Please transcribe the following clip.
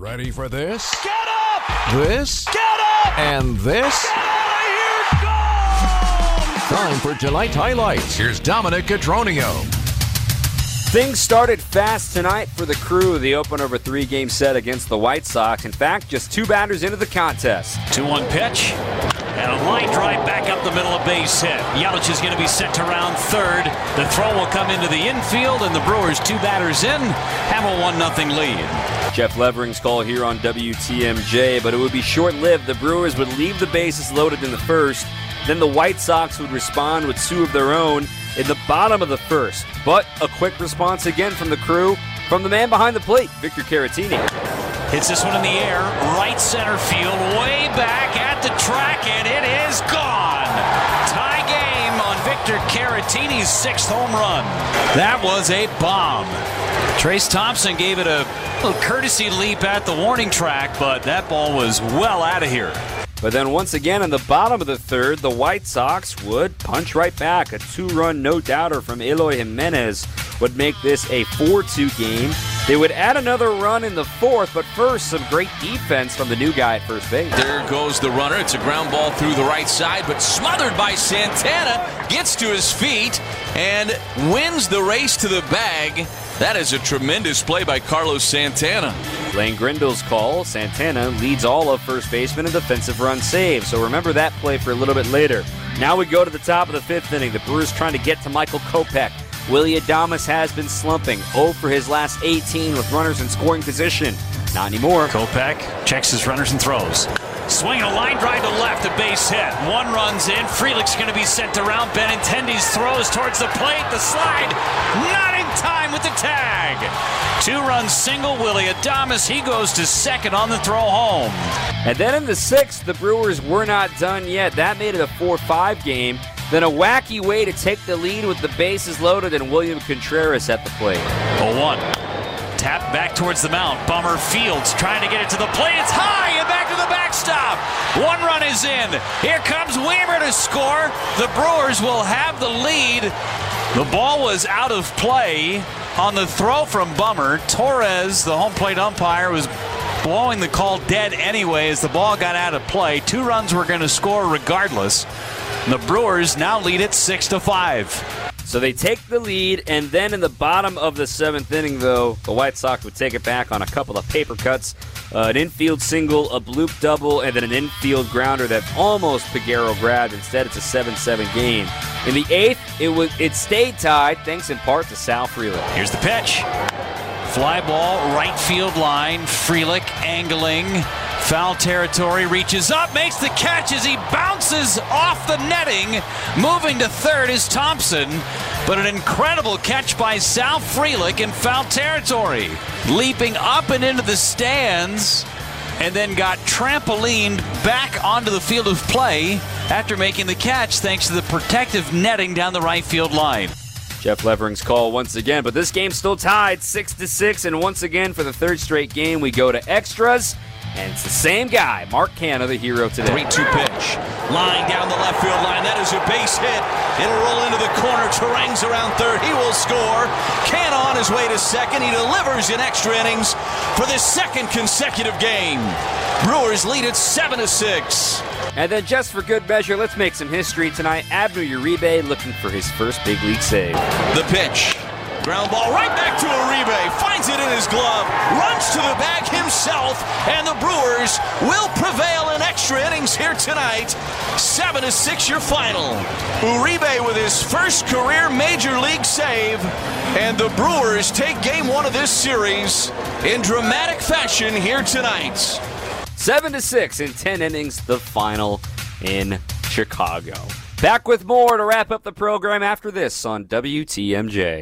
Ready for this? Get up! This? Get up! And this? Get out of here! Gone! Time for tonight's highlights. Here's Dominic Cotroneo. Things started fast tonight for the crew. They open over three game set against the White Sox. In fact, just two batters into the contest. 2 1 pitch. And a line drive back up the middle of base hit. Yelich is going to be sent to round third. The throw will come into the infield, and the Brewers two batters in have a 1 0 lead. Jeff Levering's call here on WTMJ, but it would be short lived. The Brewers would leave the bases loaded in the first. Then the White Sox would respond with two of their own in the bottom of the first. But a quick response again from the crew, from the man behind the plate, Victor Caratini. Hits this one in the air, right center field, way back at the track, and it is gone. Tie game on Victor Caratini's sixth home run. That was a bomb. Trayce Thompson gave it a little courtesy leap at the warning track, but that ball was well out of here. But then once again in the bottom of the third, the White Sox would punch right back. A two-run no-doubter from Eloy Jimenez would make this a 4-2 game. They would add another run in the fourth, but first some great defense from the new guy at first base. There goes the runner. It's a ground ball through the right side, but smothered by Santana. Gets to his feet and wins the race to the bag. That is a tremendous play by Carlos Santana. Lane Grindle's call. Santana leads all of first baseman in defensive run save. So remember that play for a little bit later. Now we go to the top of the fifth inning. The Brewers trying to get to Michael Kopech. Willy Adames has been slumping. 0 for his last 18 with runners in scoring position. Not anymore. Kopech checks his runners and throws. Swinging a line drive to left, a base hit. One runs in. Frelick's going to be sent around. Benintendi's throws towards the plate. The slide, not in time with the tag. Two runs single. Willy Adames, he goes to second on the throw home. And then in the sixth, the Brewers were not done yet. That made it a 4 5 game. Then a wacky way to take the lead with the bases loaded and William Contreras at the plate. 0 1. Back towards the mound. Bummer Fields trying to get it to the plate. It's high and back to the backstop. One run is in. Here comes Wiemer to score. The Brewers will have the lead. The ball was out of play on the throw from Bummer. Torres, the home plate umpire, was blowing the call dead anyway as the ball got out of play. Two runs were going to score regardless. The Brewers now lead it six to five. So they take the lead, and then in the bottom of the seventh inning, though, the White Sox would take it back on a couple of paper cuts. Uh, an infield single, a bloop double, and then an infield grounder that almost Peguero grabbed. Instead, it's a 7-7 game. In the eighth, it was it stayed tied, thanks in part to Sal Frelick. Here's the pitch. Fly ball, right field line. Frelick angling. Foul territory, reaches up, makes the catch as he bounces off the netting. Moving to third is Thompson, but an incredible catch by Sal Frelick in foul territory. Leaping up and into the stands, and then got trampolined back onto the field of play after making the catch thanks to the protective netting down the right field line. Jeff Levering's call once again, but this game's still tied 6 to 6 and once again for the third straight game we go to extras. And it's the same guy, Mark Canha, the hero today. 3 2 pitch. Line down the left field line. That is a base hit. It'll roll into the corner. Turang's around third. He will score. Canha on his way to second. He delivers in extra innings for the second consecutive game. Brewers lead it 7 to 6. And then just for good measure, let's make some history tonight. Abner Uribe looking for his first big league save. The pitch. Ground ball right back to Uribe. Finds it in his glove. Runs to the bag himself. And the Brewers will prevail in extra innings here tonight. 7 to 6 your final. Uribe with his first career major league save. And the Brewers take game one of this series in dramatic fashion here tonight. 7 to 6 in 10 innings, the final in Chicago. Back with more to wrap up the program after this on WTMJ.